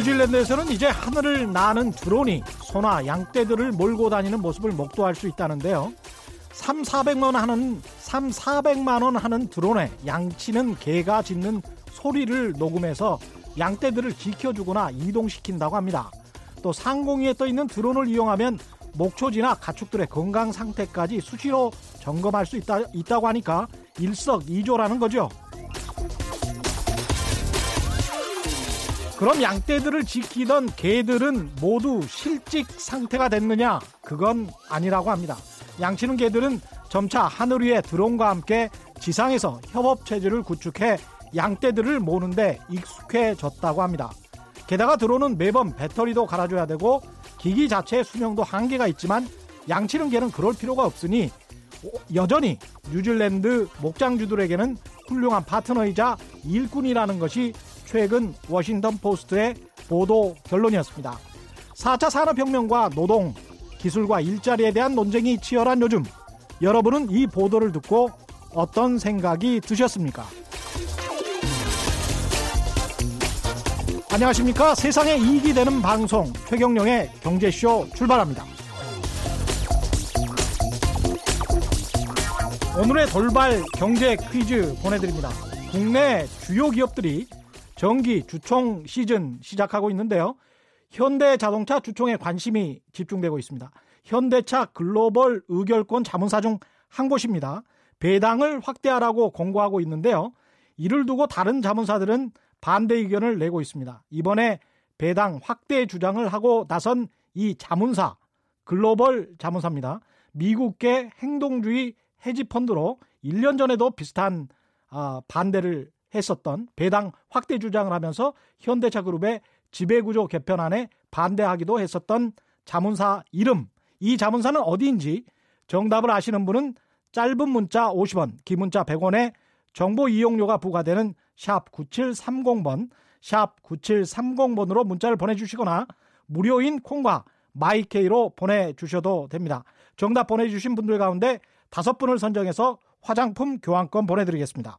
뉴질랜드에서는 이제 하늘을 나는 드론이 소나 양떼들을 몰고 다니는 모습을 목도할 수 있다는데요. 3, 400만 원 하는 3, 400만 원 하는 드론에 양치는 개가 짖는 소리를 녹음해서 양떼들을 지켜주거나 이동시킨다고 합니다. 또 상공위에 떠 있는 드론을 이용하면 목초지나 가축들의 건강 상태까지 수시로 점검할 수 있다, 있다고 하니까 일석이조라는 거죠. 그럼 양떼들을 지키던 개들은 모두 실직 상태가 됐느냐? 그건 아니라고 합니다. 양치는 개들은 점차 하늘 위에 드론과 함께 지상에서 협업 체제를 구축해 양떼들을 모는데 익숙해졌다고 합니다. 게다가 드론은 매번 배터리도 갈아줘야 되고 기기 자체의 수명도 한계가 있지만 양치는 개는 그럴 필요가 없으니 여전히 뉴질랜드 목장주들에게는 훌륭한 파트너이자 일꾼이라는 것이 최근 워싱턴 포스트의 보도 결론이었습니다. 4차 산업혁명과 노동, 기술과 일자리에 대한 논쟁이 치열한 요즘 여러분은 이 보도를 듣고 어떤 생각이 드셨습니까? 안녕하십니까? 세상에 이익이 되는 방송 최경령의 경제쇼 출발합니다. 오늘의 돌발 경제 퀴즈 보내드립니다. 국내 주요 기업들이 정기 주총 시즌 시작하고 있는데요. 현대자동차 주총에 관심이 집중되고 있습니다. 현대차 글로벌 의결권 자문사 중 한 곳입니다. 배당을 확대하라고 공고하고 있는데요. 이를 두고 다른 자문사들은 반대 의견을 내고 있습니다. 이번에 배당 확대 주장을 하고 나선 이 자문사, 글로벌 자문사입니다. 미국계 행동주의 헤지펀드로 1년 전에도 비슷한 아, 반대를 했었던 배당 확대 주장을 하면서 현대차 그룹의 지배구조 개편안에 반대하기도 했었던 자문사 이름, 이 자문사는 어디인지 정답을 아시는 분은 짧은 문자 50원, 긴 문자 100원에 정보 이용료가 부과되는 샵 9730번, 샵 9730번으로 문자를 보내주시거나 무료인 콩과 마이케이로 보내주셔도 됩니다. 정답 보내주신 분들 가운데 다섯 분을 선정해서 화장품 교환권 보내드리겠습니다.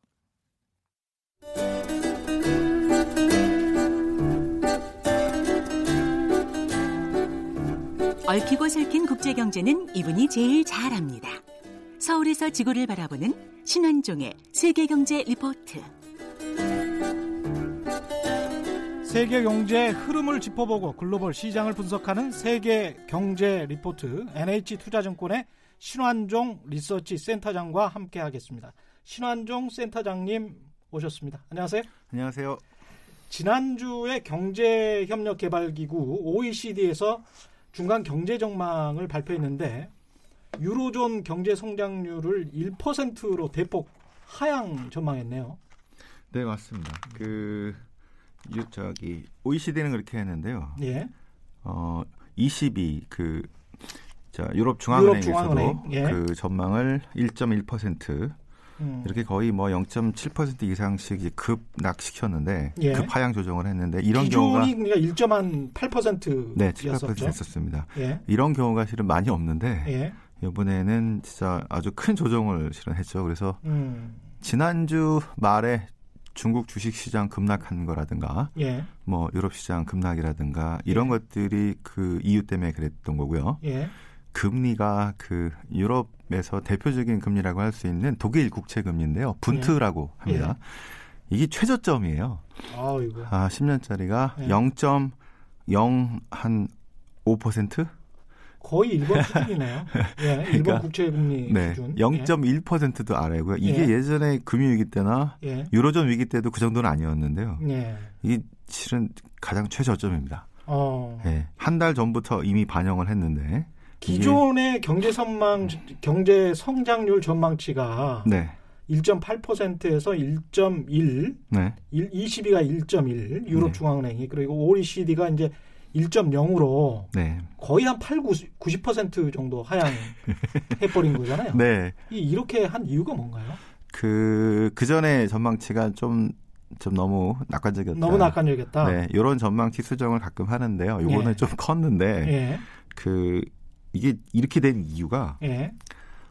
얽히고 설킨 국제경제는 이분이 제일 잘합니다. 서울에서 지구를 바라보는 신환종의 세계경제 리포트. 세계 경제 흐름을 짚어보고 글로벌 시장을 분석하는 세계 경제 리포트 NH 투자증권의 신환종 리서치 센터장과 함께 하겠습니다. 신환종 센터장님 오셨습니다. 안녕하세요. 안녕하세요. 지난주에 경제협력개발기구 OECD에서 중간 경제 전망을 발표했는데 유로존 경제 성장률을 1%로 대폭 하향 전망했네요. 네 맞습니다. 그 유, 저기 OECD는 그렇게 했는데요. 예. 어 22 그 자, 유럽 중앙은행에서도 중앙은행, 예. 그 전망을 1.1% 음. 이렇게 거의 뭐 0.7% 이상씩 급락시켰는데 예. 급 하향 조정을 했는데 이런 경우가 그러니까 1.8%였었죠. 네, 7, 8%였었습니다. 예. 이런 경우가 실은 많이 없는데 예. 이번에는 진짜 아주 큰 조정을 실은 했죠. 그래서 음. 지난주 말에 중국 주식 시장 급락한 거라든가 예. 뭐 유럽 시장 급락이라든가 이런 예. 것들이 그 이유 때문에 그랬던 거고요. 예. 금리가 그 유럽에서 대표적인 금리라고 할 수 있는 독일 국채 금리인데요. 분트라고 예. 합니다. 이게 최저점이에요. 아, 이거. 아, 10년짜리가 예. 0.0 한 5%? 거의 일본 수준이네요. 예. 일본 그러니까, 국채 금리 네. 수준. 0.1%도 아래고요. 이게 예. 예. 전에 금융위기 때나 예. 유로존 위기 때도 그 정도는 아니었는데요. 예. 이게 실은 가장 최저점입니다. 어. 예. 한달 전부터 이미 반영을 했는데. 기존의 경제 선망 경제 성장률 전망치가 네. 1.8%에서 1.1, 네. 22가 1.1 유럽 네. 중앙은행이 그리고 OECD가 이제 1.0으로 네. 거의 한 8, 90, 90% 정도 하향해 버린 거잖아요. 네. 이 이렇게 한 이유가 뭔가요? 그, 그 전에 전망치가 좀 좀 너무 낙관적이었다. 너무 낙관적이었다. 네, 이런 전망치 수정을 가끔 하는데요. 이거는 예. 좀 컸는데 예. 그 이게 이렇게 된 이유가 예.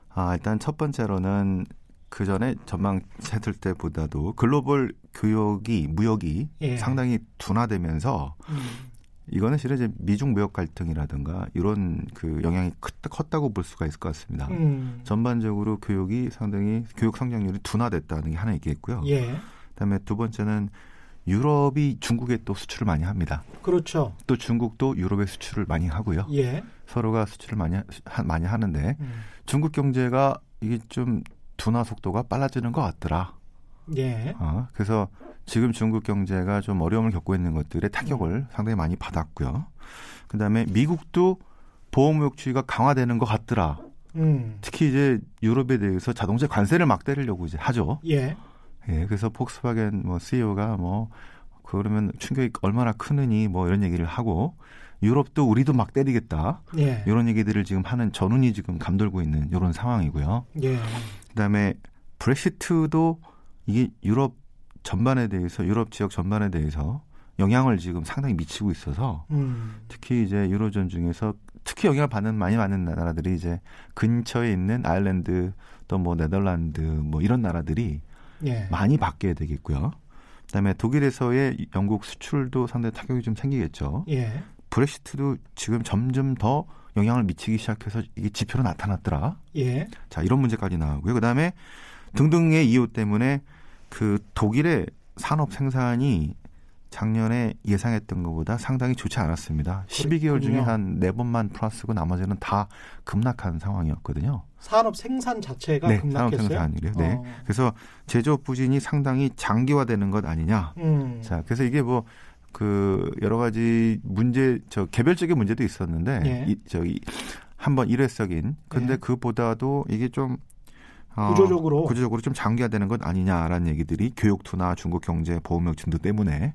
아, 일단 첫 번째로는 그 전에 전망했을 때보다도 글로벌 교역이 무역이 예. 상당히 둔화되면서 음. 이거는 실은 이제 미중 무역 갈등이라든가 이런 그 영향이 컸, 컸다고 볼 수가 있을 것 같습니다. 음. 전반적으로 교육이 상당히 교육 성장률이 둔화됐다는 게 하나 있겠고요. 예. 그다음에 두 번째는 유럽이 중국에 또 수출을 많이 합니다. 그렇죠. 또 중국도 유럽에 수출을 많이 하고요. 예. 서로가 수출을 많이 하, 많이 하는데 음. 중국 경제가 이게 좀 둔화 속도가 빨라지는 것 같더라. 예. 어, 그래서 지금 중국 경제가 좀 어려움을 겪고 있는 것들의 타격을 음. 상당히 많이 받았고요. 그다음에 미국도 보호무역 주의가 강화되는 것 같더라. 음. 특히 이제 유럽에 대해서 자동차 관세를 막 때리려고 이제 하죠. 예. 예, 그래서 폭스바겐 뭐 CEO가 뭐 그러면 충격이 얼마나 크느니 뭐 이런 얘기를 하고 유럽도 우리도 막 때리겠다 예. 이런 얘기들을 지금 하는 전운이 지금 감돌고 있는 이런 상황이고요. 예. 그다음에 브렉시트도 이게 유럽 전반에 대해서 유럽 지역 전반에 대해서 영향을 지금 상당히 미치고 있어서 음. 특히 이제 유로존 중에서 특히 영향을 받는 많이 받는 나라들이 이제 근처에 있는 아일랜드 또 뭐 네덜란드 뭐 이런 나라들이 예. 많이 받게 되겠고요. 그다음에 독일에서의 영국 수출도 상당히 타격이 좀 생기겠죠. 예. 브렉시트도 지금 점점 더 영향을 미치기 시작해서 이게 지표로 나타났더라. 예. 자 이런 문제까지 나오고요. 그다음에 등등의 이유 때문에 그 독일의 산업 생산이 작년에 예상했던 것보다 상당히 좋지 않았습니다. 12개월 중에 그렇군요. 한네 번만 플러스고 나머지는 다 급락한 상황이었거든요. 산업 생산 자체가 네, 산업 급락했어요. 생산이래요. 네. 어. 그래서 제조업 부진이 상당히 장기화되는 것 아니냐. 음. 자, 그래서 이게 뭐 그 여러 가지 문제 저 개별적인 문제도 있었는데 예. 이, 저기 한번 일회적인 근데 예. 그보다도 이게 좀 어, 구조적으로. 구조적으로 좀 장기화되는 것 아니냐라는 얘기들이 교육 둔화, 중국 경제, 보험력 증도 때문에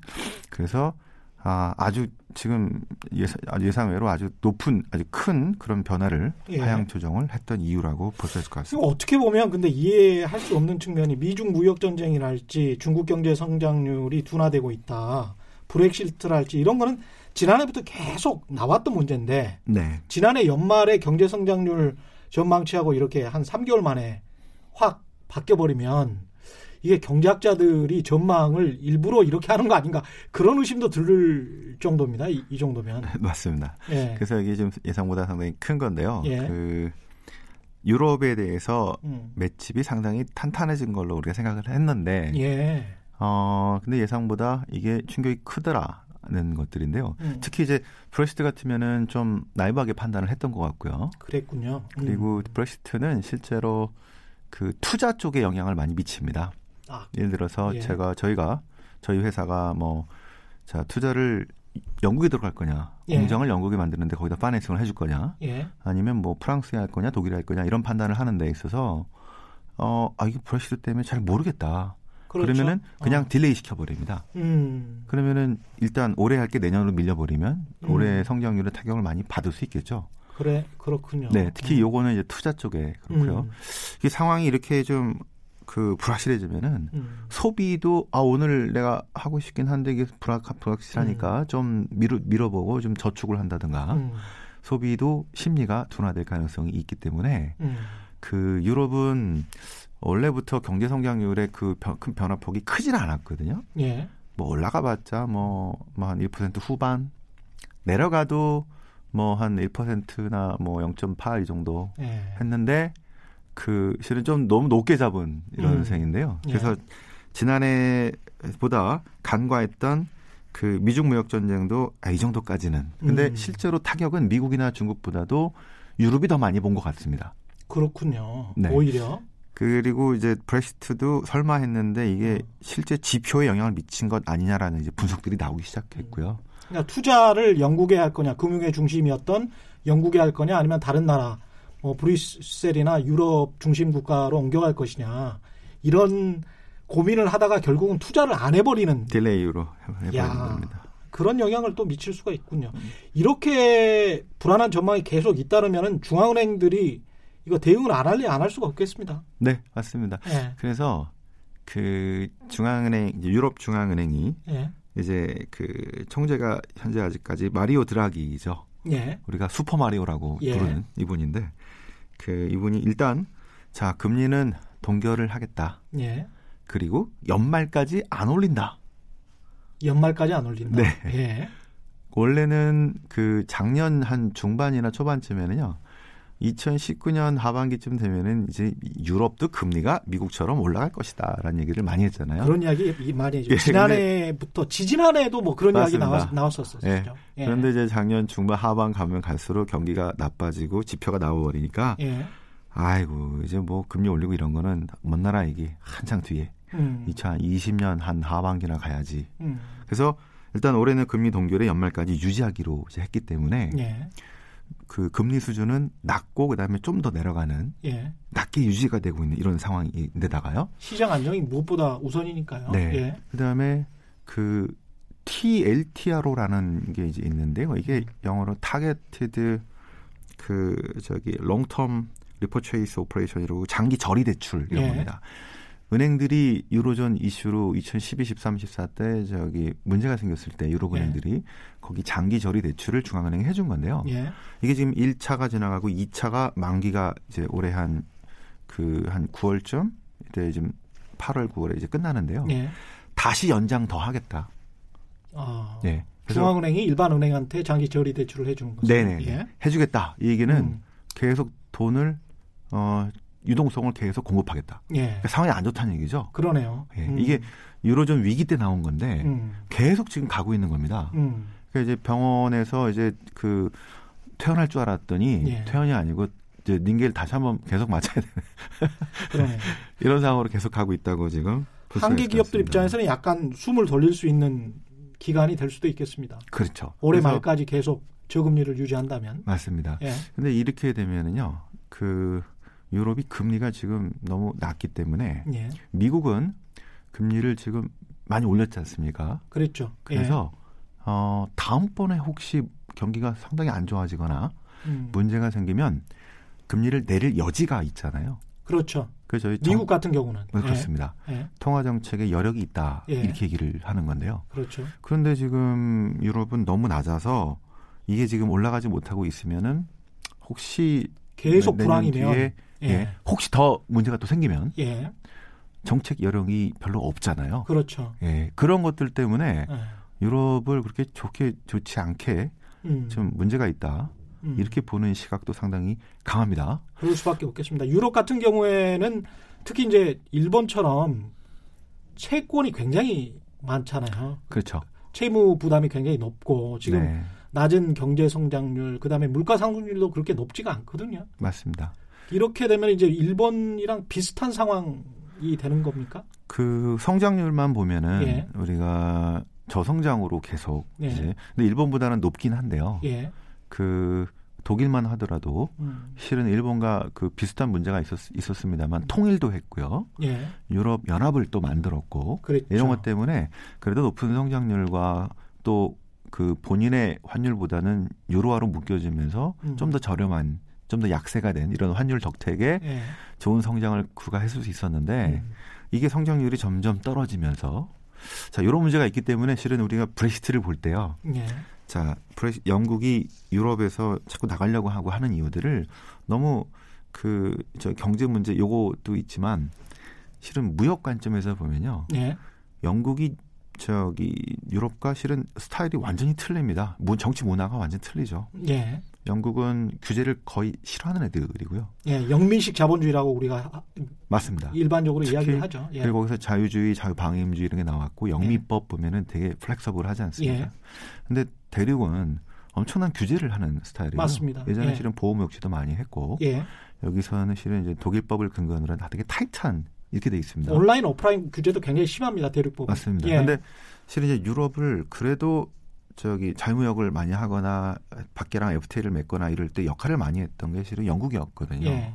그래서 아, 아주 지금 예상, 예상 외로 아주 높은 아주 큰 그런 변화를 예. 하향 조정을 했던 이유라고 볼 수 있을 것 같습니다. 어떻게 보면 근데 이해할 수 없는 측면이 미중 무역 전쟁이랄지 중국 경제 성장률이 둔화되고 있다. 브렉시트랄지 이런 거는 지난해부터 계속 나왔던 문제인데 네. 지난해 연말에 경제 성장률 전망치하고 이렇게 한 3개월 만에 확 바뀌어 버리면 이게 경제학자들이 전망을 일부러 이렇게 하는 거 아닌가 그런 의심도 들 정도입니다. 이, 이 정도면. 맞습니다. 예. 그래서 이게 좀 예상보다 상당히 큰 건데요. 예. 그 유럽에 대해서 음. 맷집이 상당히 탄탄해진 걸로 우리가 생각을 했는데, 예. 어, 근데 예상보다 이게 충격이 크더라는 것들인데요. 음. 특히 이제 브렉시트 같으면은 좀 나이브하게 판단을 했던 것 같고요. 그랬군요. 음. 그리고 브렉시트는 실제로 그 투자 쪽에 영향을 많이 미칩니다. 아, 예를 들어서 예. 제가 저희가 저희 회사가 뭐 자 투자를 영국에 들어갈 거냐, 예. 공장을 영국에 만드는데 거기다 파이낸싱을 해줄 거냐, 예. 아니면 뭐 프랑스에 할 거냐, 독일에 할 거냐 이런 판단을 하는 데 있어서 어, 아 이게 브렉시트 때문에 잘 모르겠다. 그렇죠. 그러면은 그냥 어. delay 시켜버립니다. 음. 그러면은 일단 올해 할 게 내년으로 밀려버리면 음. 올해 성장률의 타격을 많이 받을 수 있겠죠. 그래 그렇군요. 네, 특히 음. 요거는 이제 투자 쪽에 그렇고요. 음. 이 상황이 이렇게 좀 그 불확실해지면은 음. 소비도 아 오늘 내가 하고 싶긴 한데 이게 불확 불확실하니까 좀 미루 밀어보고 좀 저축을 한다든가 음. 소비도 심리가 둔화될 가능성이 있기 때문에 음. 그 유럽은 원래부터 경제 성장률의 그큰 변화폭이 크지는 않았거든요. 예. 뭐 올라가봤자 뭐한 1% 후반 내려가도 뭐 한 1%나 뭐 0.8이 정도 예. 했는데 그 실은 좀 너무 높게 잡은 이런 음. 셈인데요. 예. 그래서 지난해보다 간과했던 그 미중 무역 전쟁도 아, 이 정도까지는. 근데 음. 실제로 타격은 미국이나 중국보다도 유럽이 더 많이 본 것 같습니다. 그렇군요. 네. 오히려 그리고 이제 브렉시트도 설마 했는데 이게 음. 실제 지표에 영향을 미친 것 아니냐라는 이제 분석들이 나오기 시작했고요. 그러니까 투자를 영국에 할 거냐, 금융의 중심이었던 영국에 할 거냐, 아니면 다른 나라, 뭐 브뤼셀이나 유럽 중심 국가로 옮겨갈 것이냐 이런 고민을 하다가 결국은 투자를 안 해버리는 delay로 해버리는 야. 겁니다. 그런 영향을 또 미칠 수가 있군요. 이렇게 불안한 전망이 계속 잇따르면은 중앙은행들이 이거 대응을 안 할래 안 할 수가 없겠습니다. 네, 맞습니다. 예. 그래서 그 중앙은행 유럽 중앙은행이 예. 이제 그 총재가 현재 아직까지 마리오 드라기죠. 예. 우리가 슈퍼 마리오라고 예. 부르는 이분인데 그 이분이 일단 자 금리는 동결을 하겠다. 예. 그리고 연말까지 안 올린다. 연말까지 안 올린다. 네. 예. 원래는 그 작년 한 중반이나 초반쯤에는요. 2019년 하반기쯤 되면은 이제 유럽도 금리가 미국처럼 올라갈 것이다라는 얘기를 많이 했잖아요. 그런 이야기 많이 했죠. 예, 지난해부터 지지난해에도 뭐 그런 이야기 맞습니다. 나왔, 나왔 었었죠. 예. 예. 그런데 이제 작년 중반 하반 가면 갈수록 경기가 나빠지고 지표가 나와버리니까 예. 아이고 이제 뭐 금리 올리고 이런 거는 먼 나라 얘기 한창 뒤에 음. 2020년 한 하반기나 가야지. 음. 그래서 일단 올해는 금리 동결에 연말까지 유지하기로 했기 때문에 예. 그 금리 수준은 낮고 그다음에 좀 더 내려가는 예. 낮게 유지가 되고 있는 이런 상황인데다가요. 시장 안정이 무엇보다 우선이니까요. 네. 예. 그다음에 그 TLTRO라는 게 이제 있는데요. 이게 영어로 targeted 그 저기 long-term repurchase operation이라고 장기 저리 대출 이런 예. 겁니다. 은행들이 유로존 이슈로 2012, 13, 14때 저기 문제가 생겼을 때 유럽 예. 은행들이 거기 장기 저리 대출을 중앙은행이 해준 건데요. 예. 이게 지금 1차가 지나가고 2차가 만기가 이제 올해 한 그한 9월쯤 이때 지금 8월 9월에 이제 끝나는데요. 예. 다시 연장 더 하겠다. 아, 네. 그래서 중앙은행이 일반 은행한테 장기 저리 대출을 해주는 거죠. 네네 예. 해주겠다. 이 얘기는 음. 계속 돈을 어 유동성을 계속 공급하겠다. 예. 그러니까 상황이 안 좋다는 얘기죠. 그러네요. 예. 음. 이게 유로존 위기 때 나온 건데 음. 계속 지금 가고 있는 겁니다. 음. 그러니까 이제 병원에서 이제 그 퇴원할 줄 알았더니 예. 퇴원이 아니고 이제 닌겔 다시 한번 계속 맞아야 되는. 이런 상황으로 계속 가고 있다고 지금 한계 기업들. 입장에서는 약간 숨을 돌릴 수 있는 기간이 될 수도 있겠습니다. 그렇죠. 올해 말까지 계속 저금리를 유지한다면. 맞습니다. 예. 근데 이렇게 되면은요, 그 유럽이 금리가 지금 너무 낮기 때문에 예. 미국은 금리를 지금 많이 올렸지 않습니까? 그랬죠. 그래서 어 다음번에 혹시 경기가 상당히 안 좋아지거나 예. 음. 문제가 생기면 금리를 내릴 여지가 있잖아요. 그렇죠. 그래서 저희 정- 미국 같은 경우는. 네, 그렇습니다. 예. 예. 통화 정책에 여력이 있다 예. 이렇게 얘기를 하는 건데요. 그렇죠. 그런데 지금 유럽은 너무 낮아서 이게 지금 올라가지 못하고 있으면은 혹시 계속. 뒤에, 예. 예, 혹시 더 문제가 또 생기면 예. 정책 여력이 별로 없잖아요. 그렇죠. 예, 그런 것들 때문에 예. 유럽을 그렇게 좋게 좋지 않게 음. 좀 문제가 있다 음. 이렇게 보는 시각도 상당히 강합니다. 그럴 수밖에 없겠습니다. 유럽 같은 경우에는 특히 이제 일본처럼 채권이 굉장히 많잖아요. 그렇죠. 채무 부담이 굉장히 높고 지금 네, 낮은 경제 성장률, 그다음에 물가 상승률도 그렇게 높지가 않거든요. 맞습니다. 이렇게 되면 이제 일본이랑 비슷한 상황이 되는 겁니까? 그 성장률만 보면은 예. 우리가 저성장으로 계속 예. 이제 근데 일본보다는 높긴 한데요. 예. 그 독일만 하더라도 음. 실은 일본과 그 비슷한 문제가 있었, 있었습니다만 통일도 했고요. 예. 유럽 연합을 또 만들었고 그랬죠. 이런 것 때문에 그래도 높은 성장률과 또 그 본인의 환율보다는 유로화로 묶여지면서 음. 좀더 저렴한 좀 더 약세가 된 이런 환율 덕택에 예. 좋은 성장을 구가했을 수 있었는데 음. 이게 성장률이 점점 떨어지면서 자 이런 문제가 있기 때문에 실은 우리가 브렉시트를 볼 때요. 예. 자 브렉시, 영국이 유럽에서 자꾸 나가려고 하고 하는 이유들을 너무 그 저 경제 문제 요것도 있지만 실은 무역 관점에서 보면요. 예. 영국이 저기 유럽과 실은 스타일이 완전히 틀립니다. 문- 정치 문화가 완전 히 틀리죠. 예. 영국은 규제를 거의 싫어하는 애들이고요. 예. 영민식 자본주의라고 우리가 하- 맞습니다. 일반적으로 이야기를 하죠. 예. 그리고 거기서 자유주의, 자유방임주의 이런 게 나왔고 영미법 보면은 되게 플렉서블하지 않습니까? 예. 근데 대륙은 엄청난 규제를 하는 스타일이에요. 맞습니다. 예전에 예. 실은 보호무역지도 많이 했고 예. 여기서는 실은 이제 독일법을 근거로 다 되게 타이트한 이렇게 돼 있습니다. 온라인 오프라인 규제도 굉장히 심합니다. 대륙법. 맞습니다. 예. 근데 실은 이제 유럽을 그래도 저기 자유무역을 많이 하거나 밖에랑 FTA를 맺거나 이럴 때 역할을 많이 했던 게 실은 영국이었거든요. 예.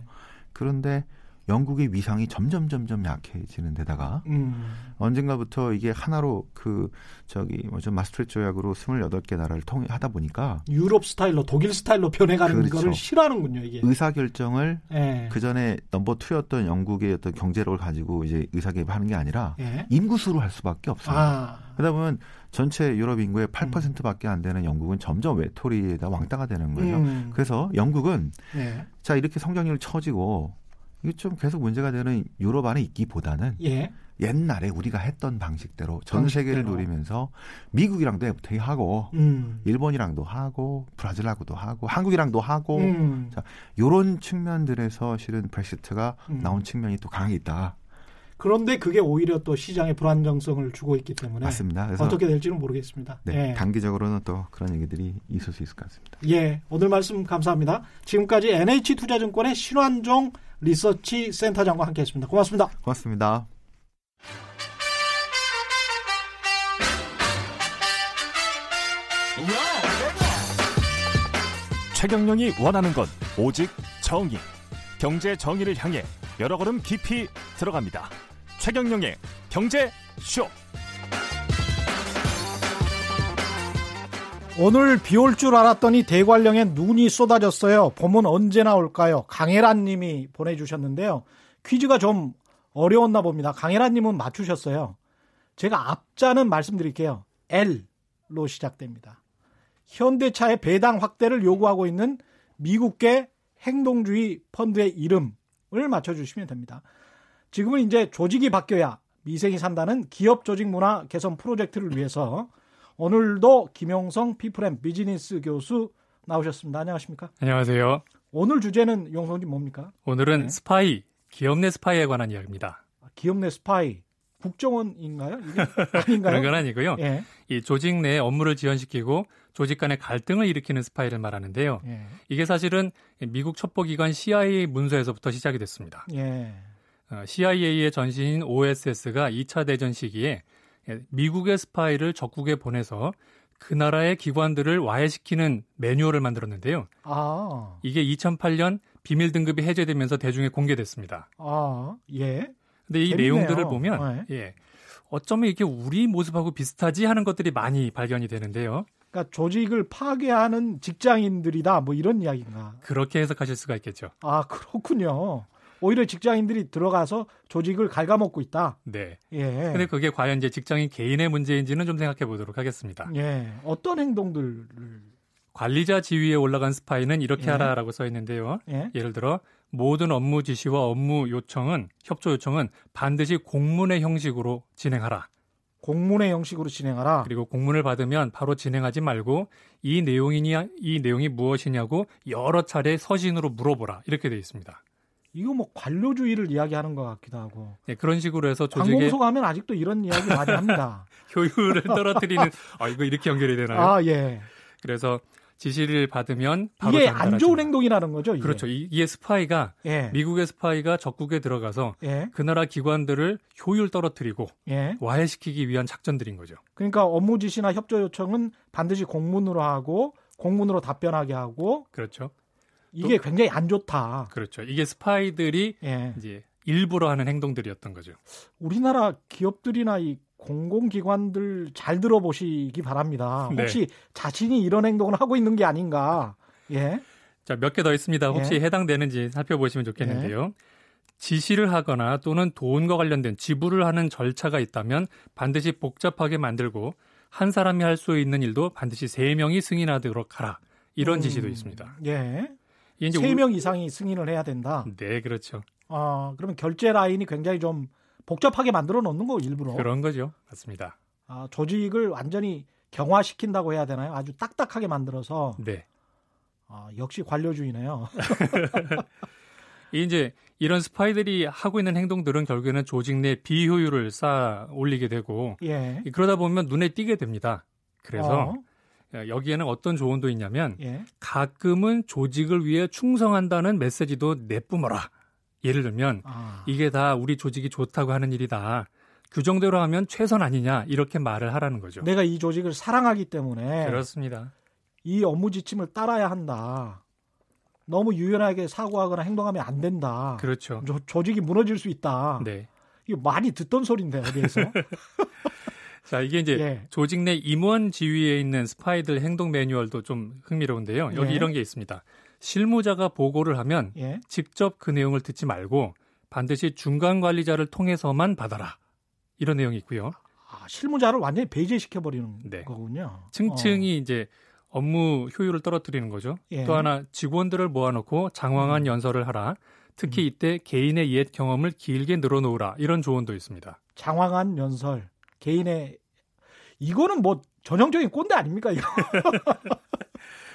그런데 영국의 위상이 점점 점점 약해지는 데다가 음. 언젠가부터 이게 하나로 그 저기 뭐죠 마스트레트 조약으로 28개 나라를 통해 하다 보니까 유럽 스타일로 독일 스타일로 변해가는 그렇죠. 거를 싫어하는군요 이게 의사 결정을 예. 그 전에 넘버 투였던 영국의 어떤 경제력을 가지고 이제 의사 개입하는 게 아니라 예. 인구수로 할 수밖에 없어요. 아. 그러다 보면 전체 유럽 인구의 8%밖에 안 되는 영국은 점점 외톨이에다 왕따가 되는 거죠. 음. 그래서 영국은 예. 자 이렇게 성장률 처지고 이게 좀 계속 문제가 되는 유럽 안에 있기보다는 예. 옛날에 우리가 했던 방식대로 전 세계를 누리면서 미국이랑도 FTA 하고 음. 일본이랑도 하고 브라질하고도 하고 한국이랑도 하고 음. 자 요런 측면들에서 실은 브렉시트가 음. 나온 측면이 또 강하게 있다. 그런데 그게 오히려 또 시장에 불안정성을 주고 있기 때문에 맞습니다. 어떻게 될지는 모르겠습니다. 네, 예. 단기적으로는 또 그런 얘기들이 있을 수 있을 것 같습니다. 예, 오늘 말씀 감사합니다. 지금까지 NH투자증권의 신환종 리서치 센터장과 함께했습니다. 고맙습니다. 고맙습니다. 최경영이 원하는 건 오직 정의. 경제 정의를 향해 여러 걸음 깊이 들어갑니다. 최경영의 경제 쇼. 오늘 비 올 줄 알았더니 대관령에 눈이 쏟아졌어요. 봄은 언제 나 올까요? 강혜란 님이 보내주셨는데요. 퀴즈가 좀 어려웠나 봅니다. 강혜란 님은 맞추셨어요. 제가 앞자는 말씀드릴게요. 엘로 시작됩니다. 현대차의 배당 확대를 요구하고 있는 미국계 행동주의 펀드의 이름을 맞춰주시면 됩니다. 지금은 이제 조직이 바뀌어야 미생이 산다는 기업 조직 문화 개선 프로젝트를 위해서 오늘도 김용성 피플앤 비즈니스 교수 나오셨습니다. 안녕하십니까? 안녕하세요. 오늘 주제는 용성님 뭡니까? 오늘은 네. 스파이, 기업 내 스파이에 관한 이야기입니다. 아, 기업 내 스파이. 국정원인가요? 아닌가요? 그런 건 아니고요. 예. 이 조직 내 업무를 지연시키고 조직 간의 갈등을 일으키는 스파이를 말하는데요. 예. 이게 사실은 미국 첩보기관 CIA 문서에서부터 시작이 됐습니다. 예. 어, CIA의 전신인 OSS가 2차 대전 시기에 예, 미국의 스파이를 적국에 보내서 그 나라의 기관들을 와해시키는 매뉴얼을 만들었는데요. 아. 이게 2008년 비밀 등급이 해제되면서 대중에 공개됐습니다. 아, 예. 근데 이 재밌네요. 내용들을 보면 네. 예. 어쩌면 이게 우리 모습하고 비슷하지 하는 것들이 많이 발견이 되는데요. 그러니까 조직을 파괴하는 직장인들이다 뭐 이런 이야기인가? 그렇게 해석하실 수가 있겠죠. 아, 그렇군요. 오히려 직장인들이 들어가서 조직을 갉아먹고 있다. 네. 예. 근데 그게 과연 이제 직장인 개인의 문제인지는 좀 생각해 보도록 하겠습니다. 예. 어떤 행동들을 관리자 지위에 올라간 스파이는 이렇게 예. 하라라고 써 있는데요. 예. 예를 들어 모든 업무 지시와 업무 요청은 협조 요청은 반드시 공문의 형식으로 진행하라. 공문의 형식으로 진행하라. 그리고 공문을 받으면 바로 진행하지 말고 이 내용이냐 이 내용이 무엇이냐고 여러 차례 서신으로 물어보라 이렇게 돼 있습니다. 이거 뭐 관료주의를 이야기하는 것 같기도 하고. 네, 그런 식으로 해서 조직의 관공서 가면 아직도 이런 이야기 많이 합니다. 효율을 떨어뜨리는 아 이거 이렇게 연결이 되나요? 아 예. 그래서 지시를 받으면 바로 이게 안 좋은 행동이라는 거죠. 이게. 그렇죠. 이 게 스파이가 예. 미국의 스파이가 적국에 들어가서 예. 그 나라 기관들을 효율 떨어뜨리고 예. 와해시키기 위한 작전들인 거죠. 그러니까 업무 지시나 협조 요청은 반드시 공문으로 하고 공문으로 답변하게 하고 그렇죠. 이게 굉장히 안 좋다. 그렇죠. 이게 스파이들이 예. 이제 일부러 하는 행동들이었던 거죠. 우리나라 기업들이나 이 공공기관들 잘 들어보시기 바랍니다. 네. 혹시 자신이 이런 행동을 하고 있는 게 아닌가? 예. 자, 몇 개 더 있습니다. 혹시 예. 해당되는지 살펴보시면 좋겠는데요. 예. 지시를 하거나 또는 돈과 관련된 지불을 하는 절차가 있다면 반드시 복잡하게 만들고 한 사람이 할 수 있는 일도 반드시 세 명이 승인하도록 하라. 이런 음, 지시도 있습니다. 예. 이제 세명 이상이 승인을 해야 된다. 네, 그렇죠. 아, 그러면 결제 라인이 굉장히 좀 복잡하게 만들어 놓는 거 일부러. 그런 거죠. 맞습니다. 아, 조직을 완전히 경화시킨다고 해야 되나요? 아주 딱딱하게 만들어서. 네. 아, 역시 관료주의네요. 이제 이런 스파이들이 하고 있는 행동들은 결국에는 조직 내 비효율을 쌓아 올리게 되고 예. 그러다 보면 눈에 띄게 됩니다. 그래서 어. 여기에는 어떤 조언도 있냐면 예. 가끔은 조직을 위해 충성한다는 메시지도 내뿜어라. 예를 들면 아. 이게 다 우리 조직이 좋다고 하는 일이다. 규정대로 하면 최선 아니냐 이렇게 말을 하라는 거죠. 내가 이 조직을 사랑하기 때문에 그렇습니다. 이 업무 지침을 따라야 한다. 너무 유연하게 사고하거나 행동하면 안 된다. 그렇죠. 조, 조직이 무너질 수 있다. 네. 이게 많이 듣던 소리인데 어디에서? 자, 이게 이제 예. 조직 내 임원 지위에 있는 스파이들 행동 매뉴얼도 좀 흥미로운데요. 여기 예. 이런 게 있습니다. 실무자가 보고를 하면 예. 직접 그 내용을 듣지 말고 반드시 중간 관리자를 통해서만 받아라. 이런 내용이 있고요. 아, 실무자를 완전히 배제시켜 버리는 네. 거군요. 층층이 어. 이제 업무 효율을 떨어뜨리는 거죠. 예. 또 하나 직원들을 모아놓고 장황한 음. 연설을 하라. 특히 음. 이때 개인의 옛 경험을 길게 늘어놓으라. 이런 조언도 있습니다. 장황한 연설, 개인의 이거는 뭐 전형적인 꼰대 아닙니까 이거?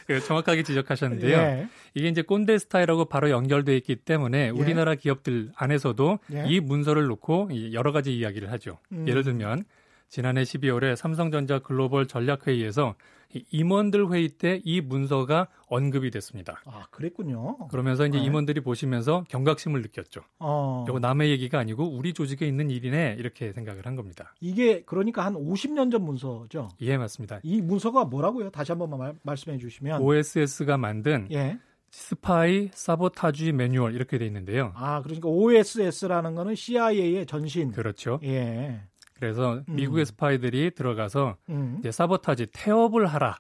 그 정확하게 지적하셨는데요. 예. 이게 이제 꼰대 스타일하고 바로 연결돼 있기 때문에 예. 우리나라 기업들 안에서도 예. 이 문서를 놓고 여러 가지 이야기를 하죠. 음. 예를 들면 지난해 12월에 삼성전자 글로벌 전략회의에서 임원들 회의 때 이 문서가 언급이 됐습니다. 아, 그랬군요. 그러면서 이제 네. 임원들이 보시면서 경각심을 느꼈죠. 어. 이거 남의 얘기가 아니고 우리 조직에 있는 일이네 이렇게 생각을 한 겁니다. 이게 그러니까 한 50년 전 문서죠. 예, 맞습니다. 이 문서가 뭐라고요? 다시 한 번만 말, 말씀해 주시면 OSS가 만든 예. 스파이 사보타지 매뉴얼 이렇게 돼 있는데요. 아, 그러니까 OSS라는 거는 CIA의 전신. 그렇죠. 예. 그래서 음. 미국의 스파이들이 들어가서 음. 이제 사보타지 태업을 하라.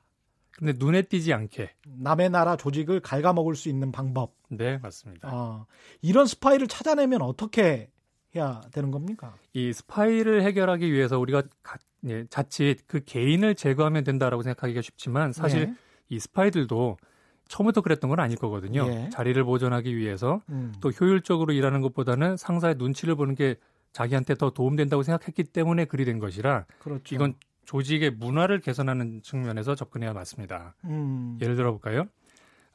근데 눈에 띄지 않게 남의 나라 조직을 갉아먹을 수 있는 방법. 네, 맞습니다. 아, 이런 스파이를 찾아내면 어떻게 해야 되는 겁니까? 이 스파이를 해결하기 위해서 우리가 가, 예, 자칫 그 개인을 제거하면 된다라고 생각하기가 쉽지만 사실 네. 이 스파이들도 처음부터 그랬던 건 아닐 거거든요. 예. 자리를 보존하기 위해서 음. 또 효율적으로 일하는 것보다는 상사의 눈치를 보는 게 자기한테 더 도움된다고 생각했기 때문에 그리 된 것이라 그렇죠. 이건 조직의 문화를 개선하는 측면에서 접근해야 맞습니다. 음. 예를 들어 볼까요?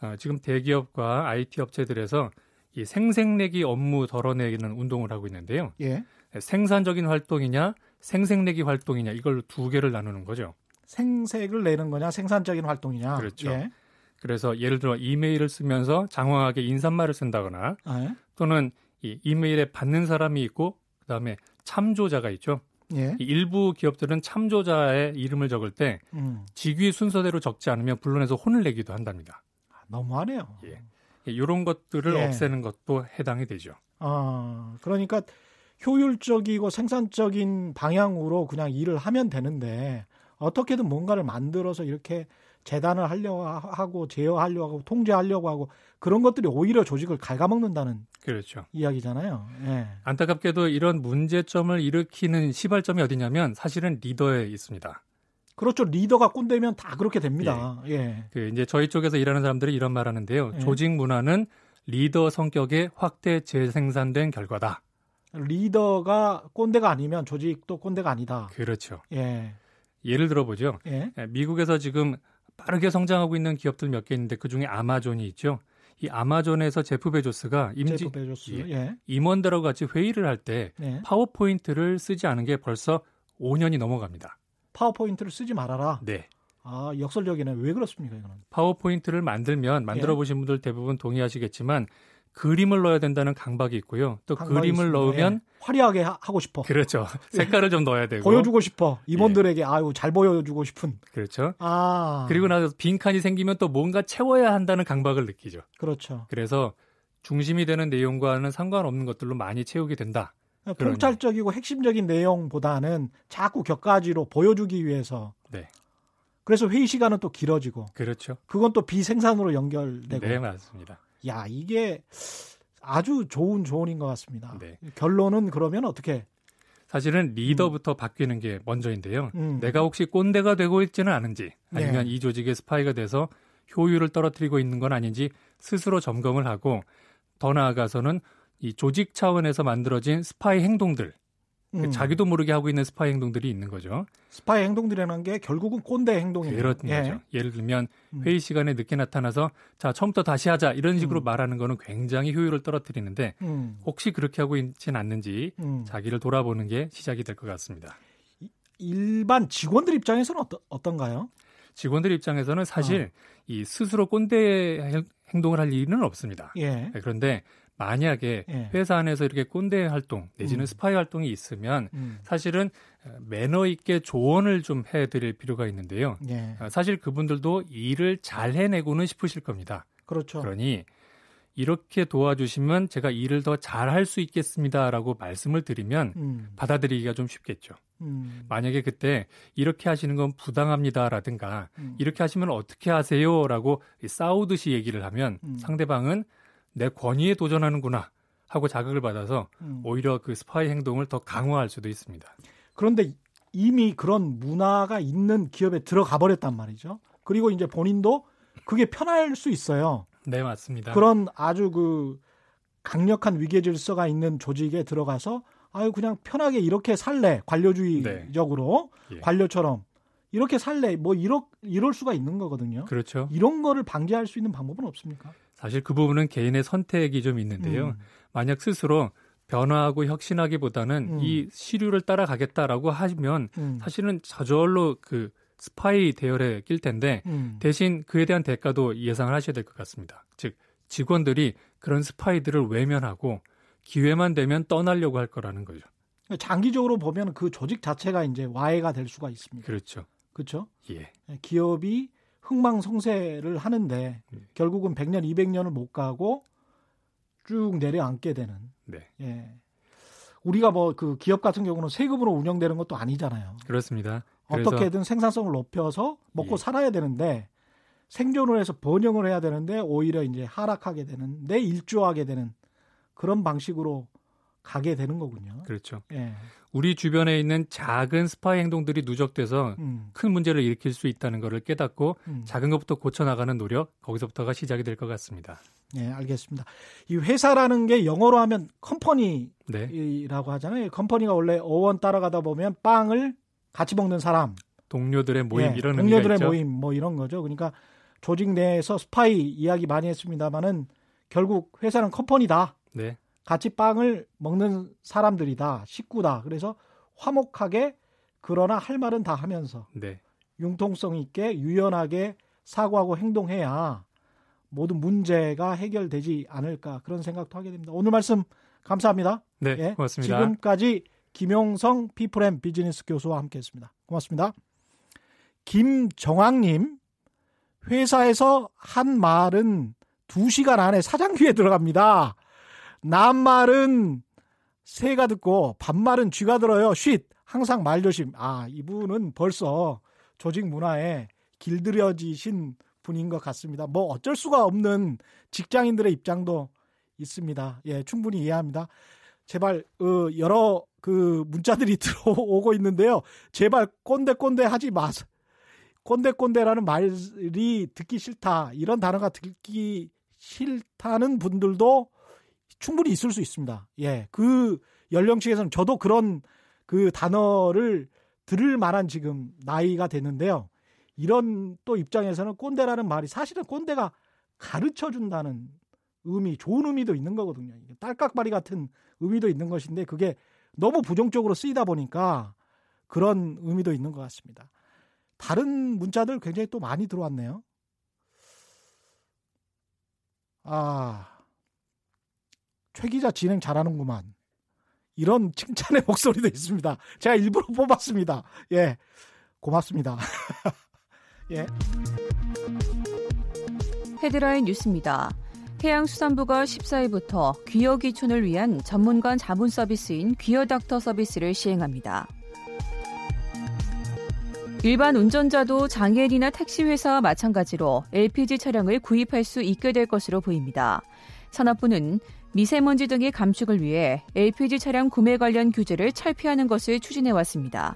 어, 지금 대기업과 IT 업체들에서 이 생색내기 업무 덜어내는 운동을 하고 있는데요. 예. 생산적인 활동이냐 생색내기 활동이냐 이걸 두 개를 나누는 거죠. 생색을 내는 거냐 생산적인 활동이냐. 그렇죠. 예. 그래서 예를 들어 이메일을 쓰면서 장황하게 인사말을 쓴다거나 아, 예? 또는 이 이메일에 받는 사람이 있고 그다음에 참조자가 있죠. 예. 일부 기업들은 참조자의 이름을 적을 때 음. 직위 순서대로 적지 않으면 불론에서 혼을 내기도 한답니다. 아, 너무하네요. 예. 이런 것들을 예. 없애는 것도 해당이 되죠. 아, 그러니까 효율적이고 생산적인 방향으로 그냥 일을 하면 되는데 어떻게든 뭔가를 만들어서 이렇게 재단을 하려고 하고 제어하려고 하고 통제하려고 하고 그런 것들이 오히려 조직을 갉아먹는다는 그렇죠. 이야기잖아요. 예. 안타깝게도 이런 문제점을 일으키는 시발점이 어디냐면 사실은 리더에 있습니다. 그렇죠. 리더가 꼰대면 다 그렇게 됩니다. 예. 예. 그 이제 저희 쪽에서 일하는 사람들이 이런 말 하는데요. 예. 조직 문화는 리더 성격의 확대 재생산된 결과다. 리더가 꼰대가 아니면 조직도 꼰대가 아니다. 그렇죠. 예. 예를 들어보죠. 예. 예 미국에서 지금 빠르게 성장하고 있는 기업들 몇 개 있는데 그 중에 아마존이 있죠. 이 아마존에서 제프 베조스가 임지 베조스, 예, 예. 임원들하고 같이 회의를 할때 네. 파워포인트를 쓰지 않은 게 벌써 5년이 넘어갑니다. 파워포인트를 쓰지 말아라. 네. 아 역설적이네. 왜 그렇습니까 이거는? 파워포인트를 만들면 만들어 보신 분들 대부분 동의하시겠지만 그림을 넣어야 된다는 강박이 있고요. 또 그림을 있습니다. 넣으면 예. 화려하게 하, 고 싶어. 그렇죠. 색깔을 좀 넣어야 되고 보여주고 싶어. 임원들에게 예. 아유 잘 보여주고 싶은. 그렇죠. 아 그리고 나서 빈 칸이 생기면 또 뭔가 채워야 한다는 강박을 느끼죠. 그렇죠. 그래서 중심이 되는 내용과는 상관없는 것들로 많이 채우게 된다. 통찰적이고 핵심적인 내용보다는 자꾸 격가지로 보여주기 위해서. 네. 그래서 회의 시간은 또 길어지고. 그렇죠. 그건 또 비생산으로 연결되고. 네, 맞습니다. 야, 이게 아주 좋은 조언인 것 같습니다. 네. 결론은 그러면 어떻게? 사실은 리더부터 음. 바뀌는 게 먼저인데요. 음. 내가 혹시 꼰대가 되고 있지는 않은지 아니면 네. 이 조직의 스파이가 돼서 효율을 떨어뜨리고 있는 건 아닌지 스스로 점검을 하고 더 나아가서는 이 조직 차원에서 만들어진 스파이 행동들 음. 자기도 모르게 하고 있는 스파이 행동들이 있는 거죠. 스파이 행동들이라는 게 결국은 꼰대 행동이에요. 그런 예. 거죠. 예를 들면 음. 회의 시간에 늦게 나타나서 자 처음부터 다시 하자 이런 식으로 음. 말하는 거는 굉장히 효율을 떨어뜨리는데 음. 혹시 그렇게 하고 있지는 않는지 음. 자기를 돌아보는 게 시작이 될 것 같습니다. 일반 직원들 입장에서는 어떠, 어떤가요? 직원들 입장에서는 사실 어. 이 스스로 꼰대 행동을 할 일은 없습니다. 예. 네, 그런데 만약에 예. 회사 안에서 이렇게 꼰대 활동 내지는 음. 스파이 활동이 있으면 음. 사실은 매너 있게 조언을 좀 해드릴 필요가 있는데요. 예. 아, 사실 그분들도 일을 잘 해내고는 싶으실 겁니다. 그렇죠. 그러니 이렇게 도와주시면 제가 일을 더 잘 할 수 있겠습니다라고 말씀을 드리면 음. 받아들이기가 좀 쉽겠죠. 음. 만약에 그때 이렇게 하시는 건 부당합니다라든가 음. 이렇게 하시면 어떻게 하세요라고 싸우듯이 얘기를 하면 음. 상대방은 내 권위에 도전하는구나 하고 자극을 받아서 음. 오히려 그 스파이 행동을 더 강화할 수도 있습니다. 그런데 이미 그런 문화가 있는 기업에 들어가 버렸단 말이죠. 그리고 이제 본인도 그게 편할 수 있어요. 네, 맞습니다. 그런 아주 그 강력한 위계 질서가 있는 조직에 들어가서 아유 그냥 편하게 이렇게 살래 관료주의적으로 네. 예. 관료처럼 이렇게 살래 뭐 이러, 이럴 수가 있는 거거든요. 그렇죠. 이런 거를 방지할 수 있는 방법은 없습니까? 사실 그 부분은 개인의 선택이 좀 있는데요. 음. 만약 스스로 변화하고 혁신하기보다는 음. 이 시류를 따라가겠다라고 하면 음. 사실은 저절로 그 스파이 대열에 낄 텐데 음. 대신 그에 대한 대가도 예상을 하셔야 될 것 같습니다. 즉 직원들이 그런 스파이들을 외면하고 기회만 되면 떠나려고 할 거라는 거죠. 장기적으로 보면 그 조직 자체가 이제 와해가 될 수가 있습니다. 그렇죠. 그렇죠? 예. 기업이 흥망성쇠를 하는데 예. 결국은 100년, 200년을 못 가고 쭉 내려앉게 되는. 네. 예. 우리가 뭐 그 기업 같은 경우는 세금으로 운영되는 것도 아니잖아요. 그렇습니다. 어떻게든 생산성을 높여서 먹고 예. 살아야 되는데 생존을 해서 번영을 해야 되는데 오히려 이제 하락하게 되는 내 일조하게 되는 그런 방식으로 가게 되는 거군요. 그렇죠. 예. 우리 주변에 있는 작은 스파이 행동들이 누적돼서 음. 큰 문제를 일으킬 수 있다는 것을 깨닫고 음. 작은 것부터 고쳐 나가는 노력 거기서부터가 시작이 될 것 같습니다. 네, 알겠습니다. 이 회사라는 게 영어로 하면 company라고 네. 하잖아요. company가 원래 어원 따라가다 보면 빵을 같이 먹는 사람, 동료들의 모임 네, 이런 동료들의 모임 뭐 이런 거죠. 그러니까 조직 내에서 스파이 이야기 많이 했습니다만은 결국 회사는 컴퍼니다. 네. 같이 빵을 먹는 사람들이다, 식구다. 그래서 화목하게 그러나 할 말은 다 하면서 네. 융통성 있게 유연하게 사고하고 행동해야 모든 문제가 해결되지 않을까 그런 생각도 하게 됩니다. 오늘 말씀 감사합니다. 네, 예, 고맙습니다. 지금까지 김용성 피플앤 비즈니스 교수와 함께했습니다. 고맙습니다. 김정황님 회사에서 한 말은 2시간 안에 사장 귀에 들어갑니다. 낮말은 새가 듣고 밤말은 쥐가 들어요. 쉿. 항상 말조심. 아, 이분은 벌써 조직 문화에 길들여지신 분인 것 같습니다. 뭐 어쩔 수가 없는 직장인들의 입장도 있습니다. 예, 충분히 이해합니다. 제발 어, 여러 그 문자들이 들어오고 있는데요. 제발 꼰대 꼰대 하지 마세요. 꼰대 꼰대라는 말이 듣기 싫다. 이런 단어가 듣기 싫다는 분들도 충분히 있을 수 있습니다. 예. 그 연령층에서는 저도 그런 그 단어를 들을 만한 지금 나이가 됐는데요. 이런 또 입장에서는 꼰대라는 말이 사실은 꼰대가 가르쳐 준다는 의미, 좋은 의미도 있는 거거든요. 딸깍바리 같은 의미도 있는 것인데 그게 너무 부정적으로 쓰이다 보니까 그런 의미도 있는 것 같습니다. 다른 문자들 굉장히 또 많이 들어왔네요. 아, 최 기자 진행 잘하는구만. 이런 칭찬의 목소리도 있습니다. 제가 일부러 뽑았습니다. 예. 고맙습니다. 예. 헤드라인 뉴스입니다. 해양수산부가 14일부터 귀여 기촌을 위한 전문관 자문 서비스인 귀여 닥터 서비스를 시행합니다. 일반 운전자도 장애인이나 택시 회사와 마찬가지로 LPG 차량을 구입할 수 있게 될 것으로 보입니다. 산업부는 미세먼지 등의 감축을 위해 LPG 차량 구매 관련 규제를 철폐하는 것을 추진해 왔습니다.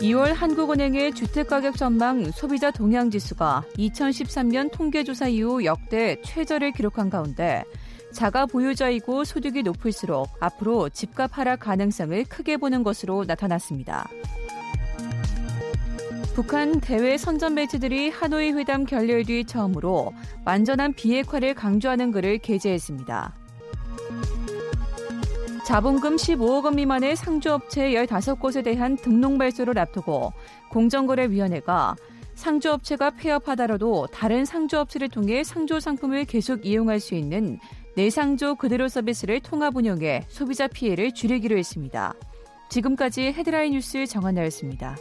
2월 한국은행의 주택가격 전망 소비자 동향 지수가 2013년 통계조사 이후 역대 최저를 기록한 가운데 자가 보유자이고 소득이 높을수록 앞으로 집값 하락 가능성을 크게 보는 것으로 나타났습니다. 북한 대외 선전 매체들이 하노이 회담 결렬 뒤 처음으로 완전한 비핵화를 강조하는 글을 게재했습니다. 자본금 15억 원 미만의 상주업체 15곳에 대한 등록 발소를 앞두고 공정거래위원회가 상주업체가 폐업하더라도 다른 상주업체를 통해 상조 상품을 계속 이용할 수 있는 내상조 그대로 서비스를 통합 운영해 소비자 피해를 줄이기로 했습니다. 지금까지 헤드라인 뉴스 정한나였습니다.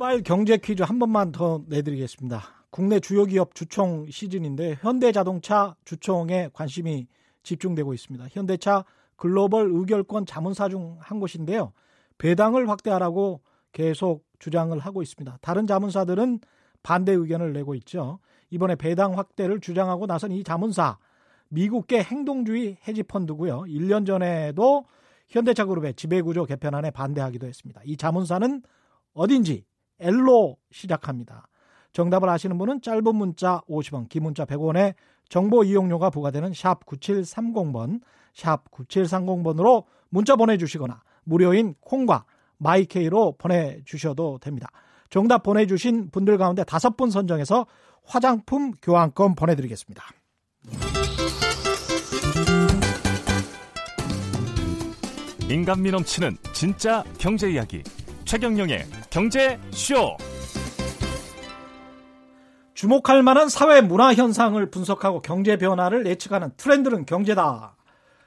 출발 경제 퀴즈 한 번만 더 내드리겠습니다. 국내 주요 기업 주총 시즌인데 현대자동차 주총에 관심이 집중되고 있습니다. 현대차 글로벌 의결권 자문사 중 한 곳인데요. 배당을 확대하라고 계속 주장을 하고 있습니다. 다른 자문사들은 반대 의견을 내고 있죠. 이번에 배당 확대를 주장하고 나선 이 자문사 미국계 행동주의 헤지펀드고요. 1년 전에도 현대차 그룹의 지배구조 개편안에 반대하기도 했습니다. 이 자문사는 어딘지 L로 시작합니다. 정답을 아시는 분은 짧은 문자 50원, 긴 문자 100원에 정보 이용료가 부과되는 샵 9730번, 샵 9730번으로 문자 보내주시거나 무료인 콩과 마이케이로 보내주셔도 됩니다. 정답 보내주신 분들 가운데 다섯 분 선정해서 화장품 교환권 보내드리겠습니다. 인간미 넘치는 진짜 경제 이야기 최경영의 경제 쇼. 주목할 만한 사회 문화 현상을 분석하고 경제 변화를 예측하는 트렌드는 경제다.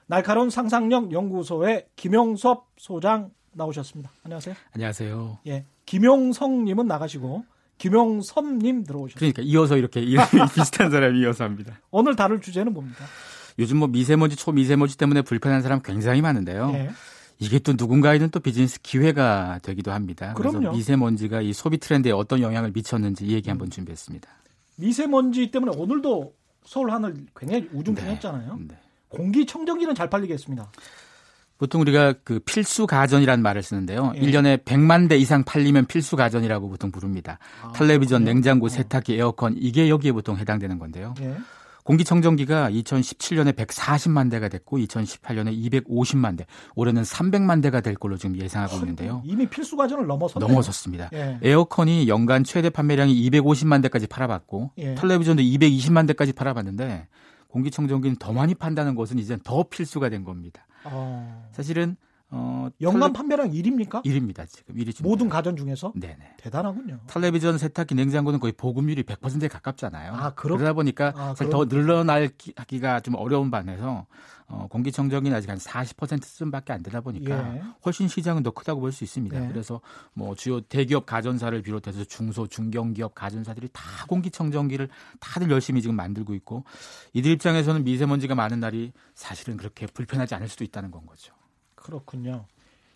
날카로운 상상력 연구소의 김용섭 소장 나오셨습니다. 안녕하세요. 안녕하세요. 예. 김용성님은 나가시고 김용섭님 들어오셨습니다. 그러니까 이어서 이렇게 이름이 비슷한 사람이 이어서 합니다. 오늘 다룰 주제는 뭡니까? 요즘 뭐 미세먼지, 초미세먼지 때문에 불편한 사람 굉장히 많은데요. 예. 이게 또 누군가에는 또 비즈니스 기회가 되기도 합니다. 그럼요. 그래서 미세먼지가 이 소비 트렌드에 어떤 영향을 미쳤는지 이 얘기 한번 준비했습니다. 미세먼지 때문에 오늘도 서울 하늘 굉장히 우중충했잖아요. 네. 네. 공기청정기는 잘 팔리겠습니다. 보통 우리가 그 필수 가전이라는 말을 쓰는데요. 예. 1년에 100만 대 이상 팔리면 필수 가전이라고 보통 부릅니다. 아, 텔레비전, 그래요? 냉장고, 어. 세탁기, 에어컨 이게 여기에 보통 해당되는 건데요. 예. 공기청정기가 2017년에 140만 대가 됐고 2018년에 250만 대, 올해는 300만 대가 될 걸로 지금 예상하고 있는데요. 이미 필수 가전을 넘어섰네요. 넘어섰습니다. 예. 에어컨이 연간 최대 판매량이 250만 대까지 팔아봤고 예. 텔레비전도 220만 대까지 팔아봤는데 공기청정기는 더 많이 판다는 것은 이제 더 필수가 된 겁니다. 어... 사실은 어, 연간 텔레... 판매량 1위입니까? 1위입니다. 지금 1위 중 모든 가전 중에서? 네네. 대단하군요. 텔레비전, 세탁기, 냉장고는 거의 보급률이 100%에 가깝잖아요. 아, 그러... 그러다 보니까 아, 더 늘어나기가 좀 어려운 반에서 어, 공기청정기는 아직 한 40%수준밖에 안 되다 보니까 예. 훨씬 시장은 더 크다고 볼 수 있습니다. 예. 그래서 뭐 주요 대기업 가전사를 비롯해서 중소, 중견기업 가전사들이 다 공기청정기를 다들 열심히 지금 만들고 있고 이들 입장에서는 미세먼지가 많은 날이 사실은 그렇게 불편하지 않을 수도 있다는 건 거죠. 그렇군요.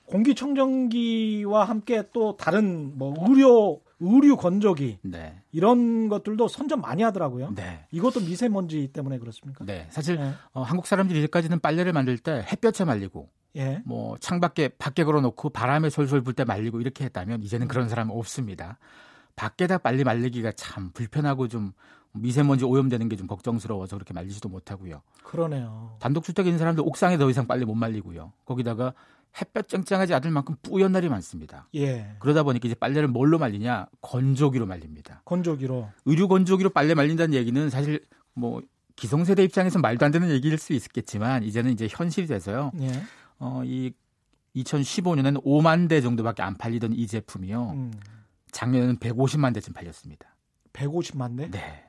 공기청정기와 함께 또 다른 뭐 의료 의류 건조기 네. 이런 것들도 선전 많이 하더라고요. 네. 이것도 미세먼지 때문에 그렇습니까? 네. 사실 네. 어, 한국 사람들이 이제까지는 빨래를 만들 때 햇볕에 말리고 예. 뭐 창밖에 밖에 걸어놓고 바람에 솔솔 불 때 말리고 이렇게 했다면 이제는 그런 사람 은 없습니다. 밖에다 빨리 말리기가 참 불편하고 좀 미세먼지 오염되는 게 좀 걱정스러워서 그렇게 말리지도 못하고요. 그러네요. 단독 주택에 있는 사람들 옥상에 더 이상 빨리 못 말리고요. 거기다가 햇볕 쨍쨍하지 않을 만큼 뿌연 날이 많습니다. 예. 그러다 보니까 이제 빨래를 뭘로 말리냐? 건조기로 말립니다. 건조기로. 의류 건조기로 빨래 말린다는 얘기는 사실 뭐 기성세대 입장에서 말도 안 되는 얘기일 수 있겠지만 이제는 이제 현실이 돼서요. 예. 어, 이 2015년에는 5만 대 정도밖에 안 팔리던 이 제품이요. 음. 작년에는 150만 대쯤 팔렸습니다. 150만 대? 네.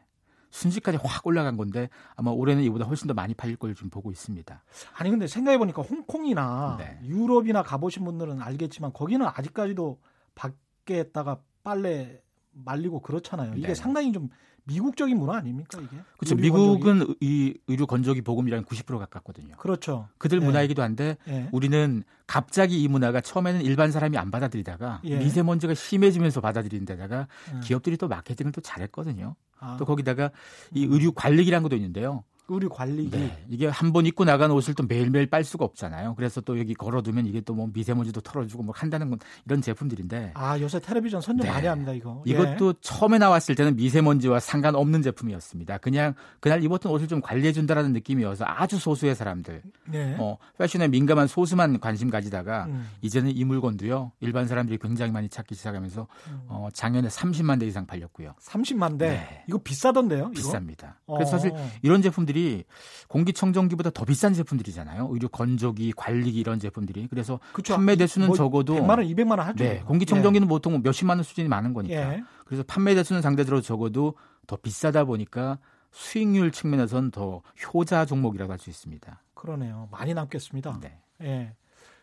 순지까지 확 올라간 건데 아마 올해는 이보다 훨씬 더 많이 팔릴 걸 좀 보고 있습니다. 아니 근데 생각해 보니까 홍콩이나 네. 유럽이나 가보신 분들은 알겠지만 거기는 아직까지도 밖에다가 빨래 말리고 그렇잖아요. 이게 네. 상당히 좀 미국적인 문화 아닙니까 이게? 그렇죠. 미국은 건조기? 이 의류 건조기 보급이랑 90% 가깝거든요. 그렇죠. 그들 네. 문화이기도 한데 네. 우리는 갑자기 이 문화가 처음에는 일반 사람이 안 받아들이다가 예. 미세먼지가 심해지면서 받아들인 데다가 음. 기업들이 또 마케팅을 또 잘했거든요. 아. 또 거기다가 이 의류 관리기라는 것도 있는데요. 의류 관리기. 네. 이게 한 번 입고 나간 옷을 또 매일매일 빨 수가 없잖아요. 그래서 또 여기 걸어두면 이게 또 뭐 미세먼지도 털어주고 뭐 한다는 건 이런 제품들인데. 아 요새 텔레비전 선전 네. 많이 합니다 이거. 예. 이것도 처음에 나왔을 때는 미세먼지와 상관없는 제품이었습니다. 그냥 그날 입었던 옷을 좀 관리해 준다라는 느낌이어서 아주 소수의 사람들, 네. 어, 패션에 민감한 소수만 관심 가지다가 음. 이제는 이 물건도요 일반 사람들이 굉장히 많이 찾기 시작하면서 음. 어, 작년에 30만 대 이상 팔렸고요. 30만 대. 네. 이거 비싸던데요? 이거? 비쌉니다. 그래서 사실 어. 이런 제품들이 제품들이 공기청정기보다 더 비싼 제품들이잖아요. 의료 건조기, 관리기 이런 제품들이. 그래서 그쵸. 판매 대수는 뭐 적어도 100만 원, 200만 원 하죠. 네, 공기청정기는 예. 보통 몇십만 원 수준이 많은 거니까. 예. 그래서 판매 대수는 상대적으로 적어도 더 비싸다 보니까 수익률 측면에서는 더 효자 종목이라고 할 수 있습니다. 그러네요. 많이 남겠습니다. 네. 예.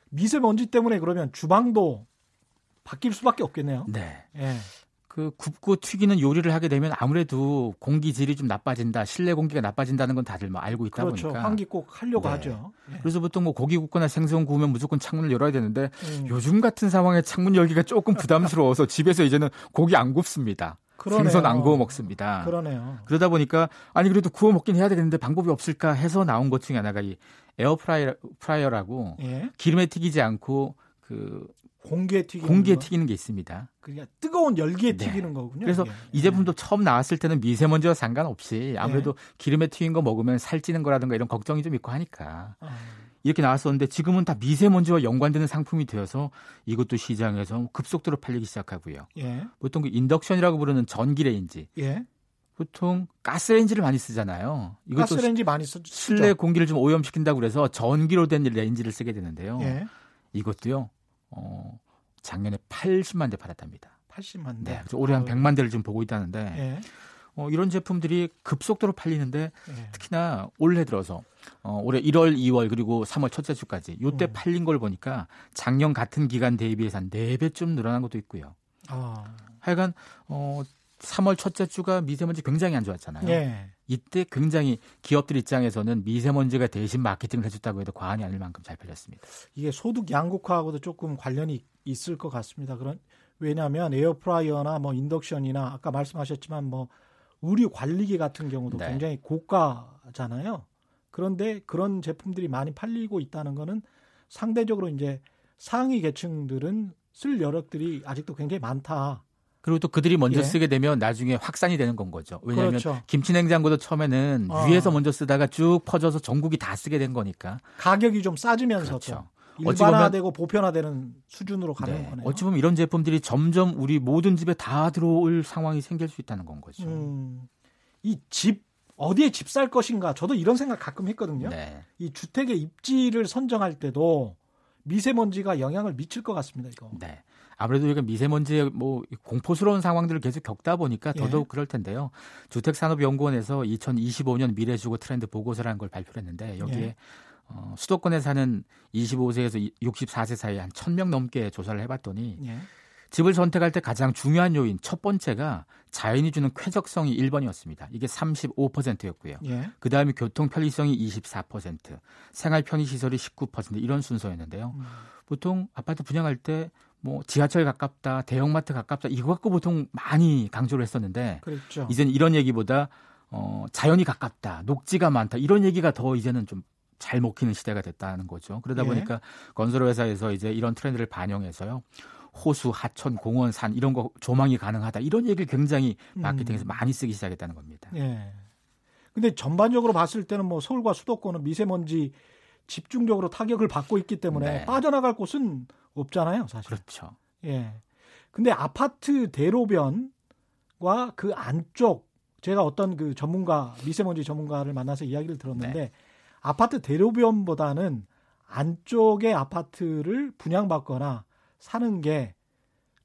미세먼지 때문에 그러면 주방도 바뀔 수밖에 없겠네요. 네. 예. 그 굽고 튀기는 요리를 하게 되면 아무래도 공기 질이 좀 나빠진다, 실내 공기가 나빠진다는 건 다들 뭐 알고 있다 그렇죠. 보니까. 환기 꼭 하려고 네. 하죠. 네. 그래서 보통 뭐 고기 굽거나 생선 구우면 무조건 창문을 열어야 되는데 음. 요즘 같은 상황에 창문 열기가 조금 부담스러워서 집에서 이제는 고기 안 굽습니다. 그러네요. 생선 안 구워 먹습니다. 그러네요. 그러다 보니까 아니 그래도 구워 먹긴 해야 되는데 방법이 없을까 해서 나온 것 중에 하나가 이 에어프라이어 라고 예? 기름에 튀기지 않고 그 공기에 튀기는 공기에 튀기는 게 있습니다. 그러니까 뜨거운 열기에 네. 튀기는 거군요. 그래서 이게. 이 제품도 네. 처음 나왔을 때는 미세먼지와 상관없이 아무래도 네. 기름에 튀긴 거 먹으면 살찌는 거라든가 이런 걱정이 좀 있고 하니까 아. 이렇게 나왔었는데 지금은 다 미세먼지와 연관되는 상품이 되어서 이것도 시장에서 급속도로 팔리기 시작하고요. 예. 보통 그 인덕션이라고 부르는 전기레인지. 예. 보통 가스레인지를 많이 쓰잖아요. 이것도 가스레인지 많이 쓰죠. 실내 공기를 좀 오염시킨다고 그래서 전기로 된 레인지를 쓰게 되는데요. 예. 이것도요. 어, 작년에 80만 대 팔았답니다. 80만 대. 네, 그래서 올해 한 100만 대를 좀 보고 있다는데 예. 어, 이런 제품들이 급속도로 팔리는데 예. 특히나 올해 들어서 어, 올해 1월, 2월 그리고 3월 첫째 주까지 요때 음. 팔린 걸 보니까 작년 같은 기간 대비해서 한 4배쯤 늘어난 것도 있고요. 아. 하여간 어, 3월 첫째 주가 미세먼지 굉장히 안 좋았잖아요. 예. 이때 굉장히 기업들 입장에서는 미세먼지가 대신 마케팅을 해줬다고 해도 과언이 아닐 만큼 잘 팔렸습니다. 이게 소득 양극화하고도 조금 관련이 있을 것 같습니다. 그런 왜냐하면 에어프라이어나 뭐 인덕션이나 아까 말씀하셨지만 뭐 의류 관리기 같은 경우도 네. 굉장히 고가잖아요. 그런데 그런 제품들이 많이 팔리고 있다는 거는 상대적으로 이제 상위 계층들은 쓸 여력들이 아직도 굉장히 많다. 그리고 또 그들이 먼저 예. 쓰게 되면 나중에 확산이 되는 건 거죠. 왜냐하면 그렇죠. 김치냉장고도 처음에는 어. 위에서 먼저 쓰다가 쭉 퍼져서 전국이 다 쓰게 된 거니까 가격이 좀 싸지면서 그렇죠. 일반화되고 보편화되는 수준으로 가는 네. 거네요. 어찌 보면 이런 제품들이 점점 우리 모든 집에 다 들어올 상황이 생길 수 있다는 건 거죠. 음, 이집 어디에 집 살 것인가 저도 이런 생각 가끔 했거든요. 네. 이 주택의 입지를 선정할 때도 미세먼지가 영향을 미칠 것 같습니다. 이거. 네. 아무래도 우리가 미세먼지의 뭐 공포스러운 상황들을 계속 겪다 보니까 예. 더더욱 예. 그럴 텐데요. 주택산업연구원에서 2025년 미래주거 트렌드 보고서라는 걸 발표했는데 여기에 예. 어, 수도권에 사는 25세에서 64세 사이 한 1000명 넘게 조사를 해봤더니 예. 집을 선택할 때 가장 중요한 요인 첫 번째가 자연이 주는 쾌적성이 1번이었습니다. 이게 35%였고요. 예. 그 다음에 교통 편리성이 24%, 생활 편의 시설이 19% 이런 순서였는데요. 음. 보통 아파트 분양할 때 뭐 지하철 가깝다, 대형마트 가깝다 이거 갖고 보통 많이 강조를 했었는데 그렇죠. 이제는 이런 얘기보다 어, 자연이 가깝다, 녹지가 많다 이런 얘기가 더 이제는 좀 잘 먹히는 시대가 됐다는 거죠. 그러다 예. 보니까 건설회사에서 이제 이런 트렌드를 반영해서요. 호수, 하천, 공원, 산 이런 거 조망이 가능하다 이런 얘기를 굉장히 음. 마케팅에서 음. 많이 쓰기 시작했다는 겁니다. 예. 근데 전반적으로 봤을 때는 뭐 서울과 수도권은 미세먼지 집중적으로 타격을 받고 있기 때문에 네. 빠져나갈 곳은 없잖아요, 사실. 그렇죠. 예. 근데 아파트 대로변과 그 안쪽 제가 어떤 그 전문가 미세먼지 전문가를 만나서 이야기를 들었는데 네. 아파트 대로변보다는 안쪽의 아파트를 분양받거나 사는 게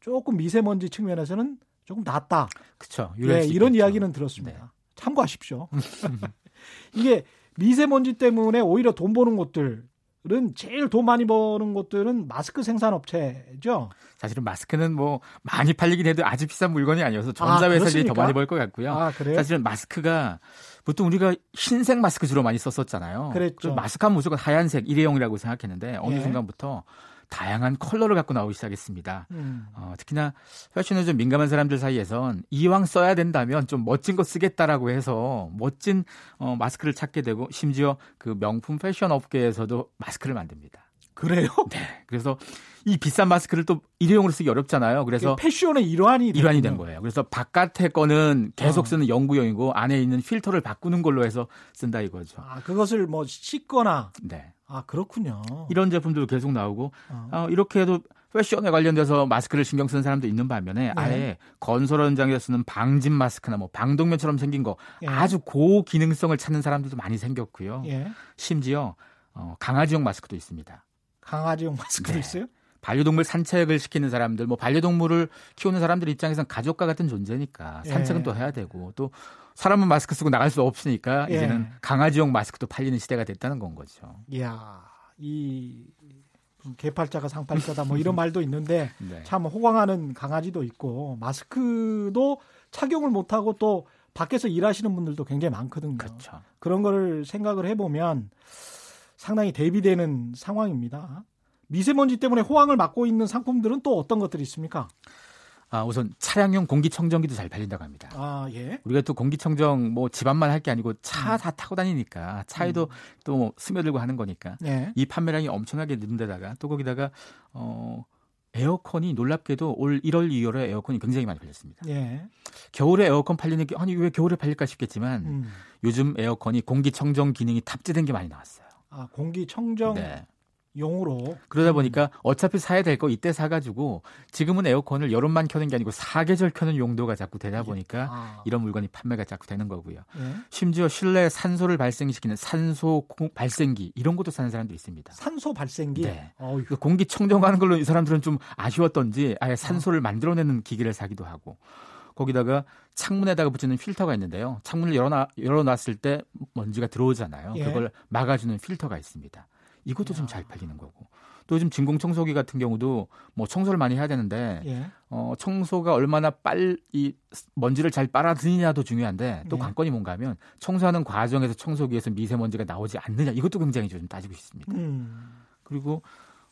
조금 미세먼지 측면에서는 조금 낫다. 그렇죠. 예, 이런 이야기는 들었습니다. 네. 참고하십시오. 이게 미세먼지 때문에 오히려 돈 버는 곳들 은 제일 돈 많이 버는 곳들은 마스크 생산 업체죠. 사실은 마스크는 뭐 많이 팔리긴 해도 아주 비싼 물건이 아니어서 전자회사들이 아, 더 많이 벌 것 같고요. 아, 사실은 마스크가 보통 우리가 흰색 마스크 주로 많이 썼었잖아요. 그랬죠. 마스크 하면 무조건 하얀색 일회용이라고 생각했는데 어느 예. 순간부터 다양한 컬러를 갖고 나오기 시작했습니다. 음. 어, 특히나 패션에 좀 민감한 사람들 사이에선 이왕 써야 된다면 좀 멋진 거 쓰겠다라고 해서 멋진 어, 마스크를 찾게 되고 심지어 그 명품 패션 업계에서도 마스크를 만듭니다. 그래요? 네. 그래서 이 비싼 마스크를 또 일회용으로 쓰기 어렵잖아요. 그래서 패션의 일환이 일환이 된 거예요. 그래서 바깥에 거는 계속 어. 쓰는 연구용이고 안에 있는 필터를 바꾸는 걸로 해서 쓴다 이거죠. 아, 그것을 뭐 씻거나 네. 아 그렇군요. 이런 제품들도 계속 나오고 어. 어, 이렇게 해도 패션에 관련돼서 마스크를 신경 쓰는 사람도 있는 반면에 네. 아예 건설 현장에서 쓰는 방진 마스크나 뭐 방독면처럼 생긴 거 예. 아주 고기능성을 찾는 사람들도 많이 생겼고요. 예. 심지어 어, 강아지용 마스크도 있습니다. 강아지용 마스크도 네. 있어요? 반려동물 산책을 시키는 사람들, 뭐 반려동물을 키우는 사람들 입장에선 가족과 같은 존재니까 산책은 예. 또 해야 되고 또 사람은 마스크 쓰고 나갈 수 없으니까 예. 이제는 강아지용 마스크도 팔리는 시대가 됐다는 건 거죠. 이야, 이 개팔자가 상팔자다 뭐 이런 말도 있는데 네. 참 호강하는 강아지도 있고 마스크도 착용을 못하고 또 밖에서 일하시는 분들도 굉장히 많거든요. 그렇죠. 그런 거를 생각을 해보면 상당히 대비되는 상황입니다. 미세먼지 때문에 호황을 맞고 있는 상품들은 또 어떤 것들이 있습니까? 아, 우선 차량용 공기청정기도 잘 팔린다고 합니다. 아, 예. 우리가 또 공기청정 뭐 집안만 할 게 아니고 차다 음. 타고 다니니까 차에도 음. 또 스며들고 하는 거니까 예. 이 판매량이 엄청나게 는 데다가 또 거기다가 어 에어컨이 놀랍게도 올 1월, 2월에 에어컨이 굉장히 많이 팔렸습니다. 예. 겨울에 에어컨 팔리는 게 아니 왜 겨울에 팔릴까 싶겠지만 음. 요즘 에어컨이 공기청정 기능이 탑재된 게 많이 나왔어요. 아 공기청정 네. 용으로 그러다 보니까 어차피 사야 될 거 이때 사가지고 지금은 에어컨을 여름만 켜는 게 아니고 사계절 켜는 용도가 자꾸 되다 보니까 아. 이런 물건이 판매가 자꾸 되는 거고요. 예? 심지어 실내 산소를 발생시키는 산소 발생기 이런 것도 사는 사람도 있습니다. 산소 발생기. 네. 그 공기 청정하는 걸로 이 사람들은 좀 아쉬웠던지 아예 산소를 아. 만들어내는 기기를 사기도 하고. 거기다가 창문에다가 붙이는 필터가 있는데요. 창문을 열어놔, 열어놨을 때 먼지가 들어오잖아요. 예. 그걸 막아주는 필터가 있습니다. 이것도 좀 잘 팔리는 거고. 또 요즘 진공 청소기 같은 경우도 뭐 청소를 많이 해야 되는데 예. 어 청소가 얼마나 빨리 먼지를 잘 빨아들이냐도 중요한데 또 예. 관건이 뭔가 하면 청소하는 과정에서 청소기에서 미세먼지가 나오지 않느냐 이것도 굉장히 좀 따지고 있습니다. 음. 그리고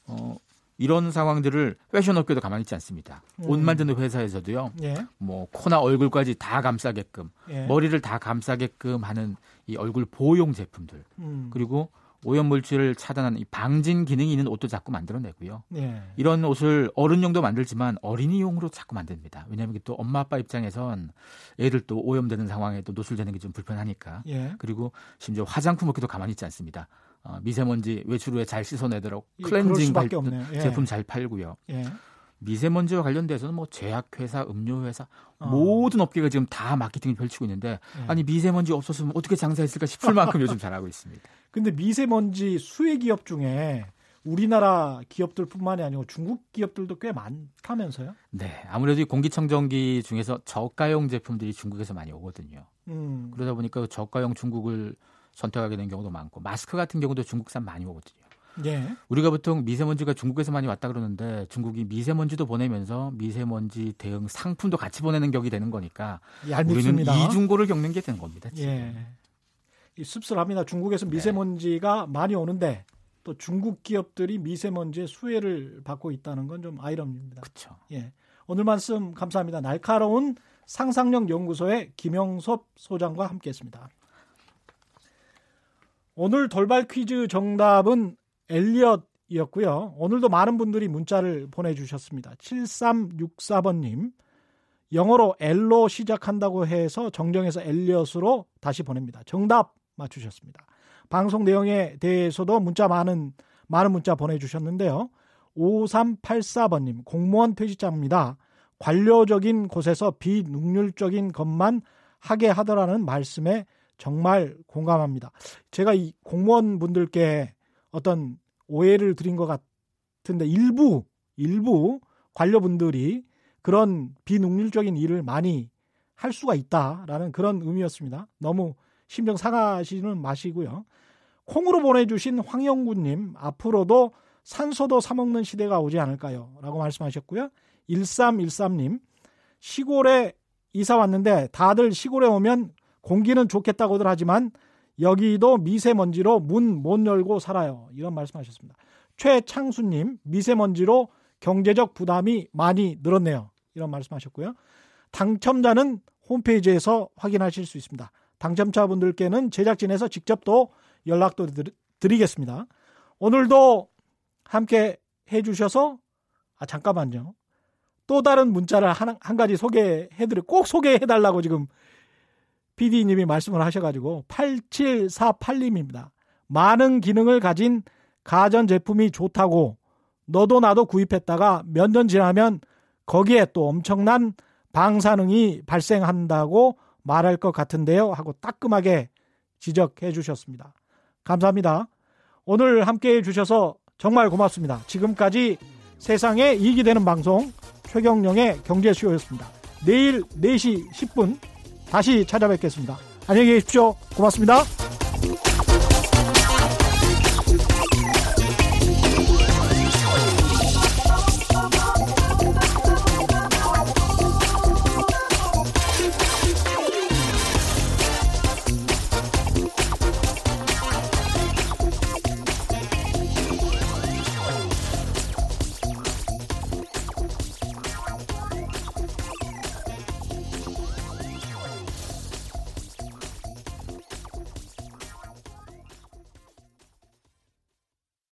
어 이런 상황들을 패션 업계도 가만히 있지 않습니다. 음. 옷 만드는 회사에서도요. 예. 뭐 코나 얼굴까지 다 감싸게끔 예. 머리를 다 감싸게끔 하는 이 얼굴 보호용 제품들 음. 그리고 오염물질을 차단하는 이 방진 기능이 있는 옷도 자꾸 만들어내고요. 예. 이런 옷을 어른용도 만들지만 어린이용으로 자꾸 만듭니다. 왜냐하면 또 엄마 아빠 입장에선 애들 또 오염되는 상황에 또 노출되는 게 좀 불편하니까. 예. 그리고 심지어 화장품 업계도 가만히 있지 않습니다. 어, 미세먼지 외출 후에 잘 씻어내도록 클렌징 발, 예. 제품 잘 팔고요. 예. 미세먼지와 관련돼서는 뭐 제약회사, 음료회사 어. 모든 업계가 지금 다 마케팅을 펼치고 있는데 예. 아니 미세먼지 없었으면 어떻게 장사했을까 싶을 만큼 요즘 잘하고 있습니다. 근데 미세먼지 수혜 기업 중에 우리나라 기업들뿐만이 아니고 중국 기업들도 꽤 많다면서요? 네, 아무래도 공기청정기 중에서 저가용 제품들이 중국에서 많이 오거든요. 음. 그러다 보니까 그 저가용 중국을 선택하게 된 경우도 많고 마스크 같은 경우도 중국산 많이 오거든요. 예. 우리가 보통 미세먼지가 중국에서 많이 왔다 그러는데 중국이 미세먼지도 보내면서 미세먼지 대응 상품도 같이 보내는 격이 되는 거니까 얄밉습니다. 우리는 이중고를 겪는 게 되는 겁니다. 지금. 예. 씁쓸합니다. 중국에서 네. 미세먼지가 네. 많이 오는데 또 중국 기업들이 미세먼지의 수혜를 받고 있다는 건 좀 아이러니입니다. 그렇죠. 예. 오늘 말씀 감사합니다. 날카로운 상상력 연구소의 김영섭 소장과 함께했습니다. 오늘 돌발 퀴즈 정답은 엘리엇이었고요. 오늘도 많은 분들이 문자를 보내주셨습니다. 7364번님. 영어로 L로 시작한다고 해서 정정해서 엘리엇으로 다시 보냅니다. 정답 맞추셨습니다. 방송 내용에 대해서도 문자 많은 많은 문자 보내주셨는데요. 5384번님 공무원 퇴직자입니다. 관료적인 곳에서 비능률적인 것만 하게 하더라는 말씀에 정말 공감합니다. 제가 이 공무원 분들께 어떤 오해를 드린 것 같은데 일부 일부 관료분들이 그런 비능률적인 일을 많이 할 수가 있다라는 그런 의미였습니다. 너무 심정 상하시는 마시고요. 콩으로 보내주신 황영구님, 앞으로도 산소도 사 먹는 시대가 오지 않을까요? 라고 말씀하셨고요. 1313님, 시골에 이사 왔는데 다들 시골에 오면 공기는 좋겠다고들 하지만 여기도 미세먼지로 문 못 열고 살아요. 이런 말씀하셨습니다. 최창수님, 미세먼지로 경제적 부담이 많이 늘었네요. 이런 말씀하셨고요. 당첨자는 홈페이지에서 확인하실 수 있습니다. 당첨자분들께는 제작진에서 직접 또 연락도 드리겠습니다. 오늘도 함께 해주셔서 아 잠깐만요. 또 다른 문자를 한, 한 가지 소개해드려 꼭 소개해달라고 지금 PD님이 말씀을 하셔가지고 8748님입니다. 많은 기능을 가진 가전 제품이 좋다고 너도 나도 구입했다가 몇 년 지나면 거기에 또 엄청난 방사능이 발생한다고 말할 것 같은데요. 하고 따끔하게 지적해 주셨습니다. 감사합니다. 오늘 함께 해 주셔서 정말 고맙습니다. 지금까지 세상에 이익이 되는 방송 최경령의 경제쇼였습니다. 내일 4시 10분 다시 찾아뵙겠습니다. 안녕히 계십시오. 고맙습니다.